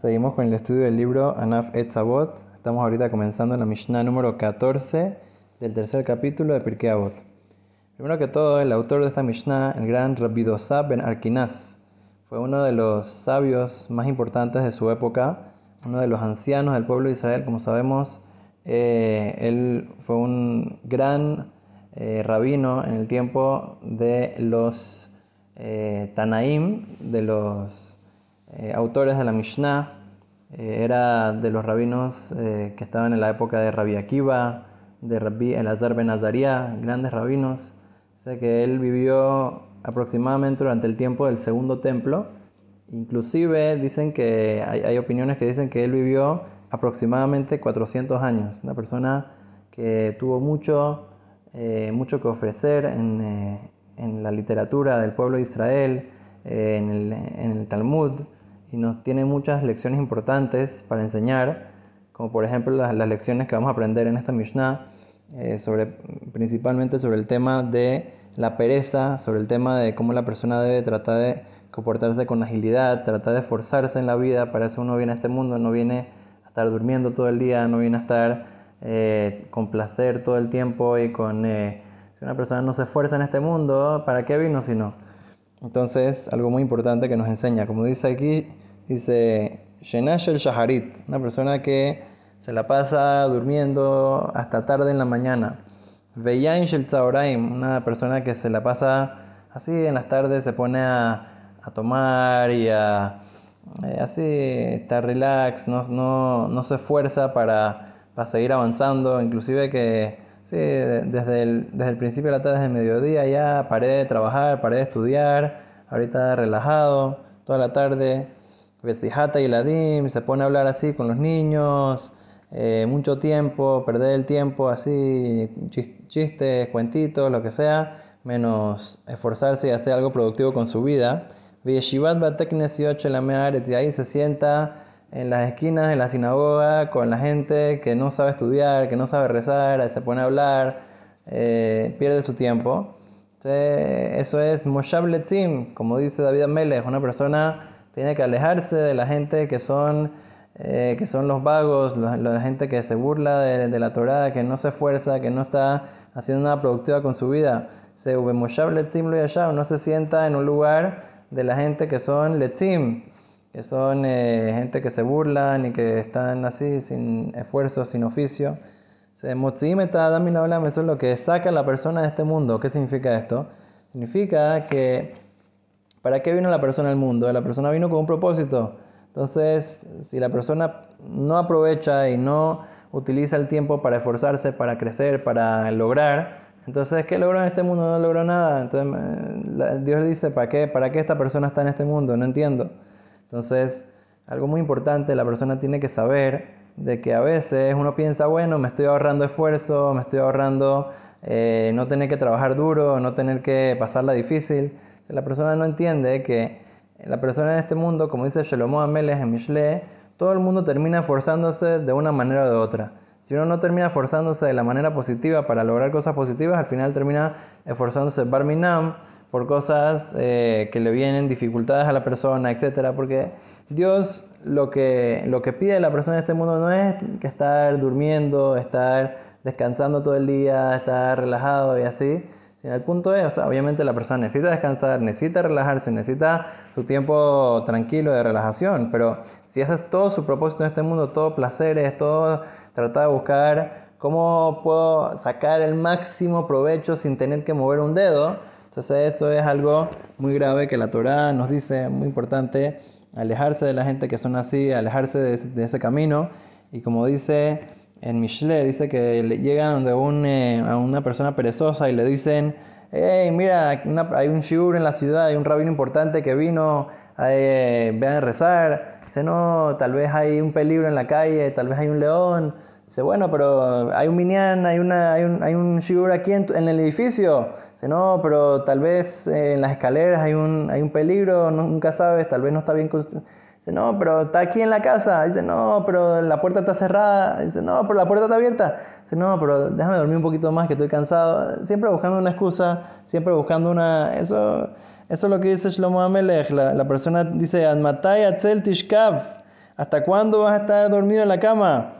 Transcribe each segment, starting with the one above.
Seguimos con el estudio del libro Anaf Etzavot. Estamos ahorita comenzando en la Mishnah número 14 del tercer capítulo de Pirkei Avot. Primero que todo, el autor de esta Mishnah, el gran Rabbi Dosab ben Arkinas, fue uno de los sabios más importantes de su época, uno de los ancianos del pueblo de Israel. Como sabemos, eh, él fue un gran eh, rabino en el tiempo de los eh, Tanaim, de los eh, autores de la Mishnah, eh, era de los rabinos eh, que estaban en la época de Rabbi Akiva, de Rabbi Elazar ben Azaria, grandes rabinos. Sé que él vivió aproximadamente durante el tiempo del segundo templo. Inclusive dicen que hay, hay opiniones que dicen que él vivió aproximadamente 400 años. Una persona que tuvo mucho, mucho que ofrecer en, en, la literatura del pueblo de Israel, en el, en el Talmud y nos tiene muchas lecciones importantes para enseñar, como por ejemplo las, las lecciones que vamos a aprender en esta Mishnah, eh, sobre, principalmente sobre el tema de la pereza, sobre el tema de cómo la persona debe tratar de comportarse con agilidad, tratar de esforzarse en la vida, para eso uno viene a este mundo, no viene a estar durmiendo todo el día, no viene a estar eh, con placer todo el tiempo y con... Eh, si una persona no se esfuerza en este mundo, ¿para qué vino si no? Entonces, algo muy importante que nos enseña, como dice aquí, dice Shenash el Shaharit, una persona que se la pasa durmiendo hasta tarde en la mañana. Veyain Shel Tzaoraim, una persona que se la pasa así en las tardes, se pone a, tomar y a eh, así estar relax, no, no, no se esfuerza para, para seguir avanzando, inclusive que Sí, desde el, desde el principio de la tarde, desde el mediodía ya paré de trabajar, paré de estudiar, ahorita relajado, toda la tarde, Besijata y Ladim, se pone a hablar así con los niños, eh, mucho tiempo, perder el tiempo así, chistes, cuentitos, lo que sea, menos esforzarse y hacer algo productivo con su vida. Yeshivat Bateknes y ahí se sienta en las esquinas de la sinagoga con la gente que no sabe estudiar, que no sabe rezar, se pone a hablar, eh, pierde su tiempo. eso es Moshab Letzim, como dice David Amelech, una persona tiene que alejarse de la gente que son, eh, que son los vagos, la, gente que se burla de, la Torah, que no se esfuerza, que no está haciendo nada productiva con su vida. Se no se sienta en un lugar de la gente que son Letzim, que son eh, gente que se burlan y que están así sin esfuerzo, sin oficio. Eso es lo que saca a la persona de este mundo. ¿Qué significa esto? Significa que ¿para qué vino la persona al mundo? La persona vino con un propósito. Entonces, si la persona no aprovecha y no utiliza el tiempo para esforzarse, para crecer, para lograr, entonces, ¿qué logró en este mundo? No logró nada. Entonces, Dios dice, ¿para qué? ¿Para qué esta persona está en este mundo? No entiendo. Entonces, algo muy importante, la persona tiene que saber de que a veces uno piensa, bueno, me estoy ahorrando esfuerzo, me estoy ahorrando eh, no tener que trabajar duro, no tener que pasarla difícil. La persona no entiende que la persona en este mundo, como dice Shlomo Ameles en Mishle, todo el mundo termina esforzándose de una manera o de otra. Si uno no termina esforzándose de la manera positiva para lograr cosas positivas, al final termina esforzándose barminam por cosas eh, que le vienen dificultades a la persona, etc. Porque Dios lo que, lo que pide de la persona en este mundo no es que estar durmiendo, estar descansando todo el día, estar relajado y así. El punto es, o sea, obviamente la persona necesita descansar, necesita relajarse, necesita su tiempo tranquilo de relajación, pero si ese es todo su propósito en este mundo, todo placeres, todo tratar de buscar cómo puedo sacar el máximo provecho sin tener que mover un dedo, entonces eso es algo muy grave que la Torah nos dice, muy importante, alejarse de la gente que son así, alejarse de, ese camino. Y como dice en Mishle, dice que llegan de un, eh, a una persona perezosa y le dicen, hey, mira, hay un shiur en la ciudad, hay un rabino importante que vino, eh, vean rezar. Dice, no, tal vez hay un peligro en la calle, tal vez hay un león. Dice, bueno, pero hay un minyan, hay, una, hay un, hay un shiur aquí en, en el edificio. Dice, no, pero tal vez eh, en las escaleras hay un, hay un peligro, nunca sabes, tal vez no está bien Dice, no, pero está aquí en la casa. Dice, no, pero la puerta está cerrada. Dice, no, pero la puerta está abierta. Dice, no, pero déjame dormir un poquito más que estoy cansado. Siempre buscando una excusa, siempre buscando una... Eso, eso es lo que dice Shlomo Amelech. La, la persona dice, Atzel Tishkav. ¿Hasta cuándo vas a estar dormido en la cama?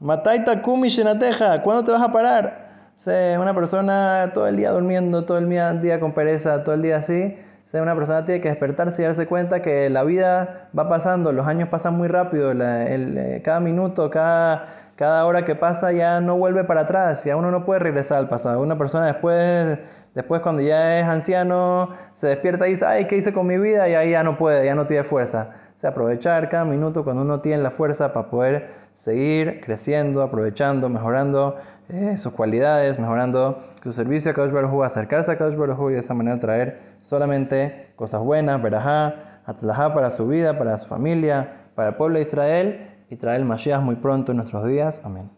Mataita kumi shenateja, ¿cuándo te vas a parar? O una persona todo el día durmiendo, todo el día con pereza, todo el día así. O una persona tiene que despertarse y darse cuenta que la vida va pasando, los años pasan muy rápido, eh, cada minuto, cada, cada hora que pasa ya no vuelve para atrás, ya uno no puede regresar al pasado. Una persona después, después cuando ya es anciano, se despierta y dice, ay, ¿qué hice con mi vida? Y ahí ya no puede, ya no tiene fuerza. O sea, aprovechar cada minuto cuando uno tiene la fuerza para poder seguir creciendo, aprovechando, mejorando eh, sus cualidades, mejorando su servicio a Kadosh Baruj acercarse a Kadosh Baruj y de esa manera traer solamente cosas buenas, verajá, atzlajá para su vida, para su familia, para el pueblo de Israel y traer el Mashiach muy pronto en nuestros días. Amén.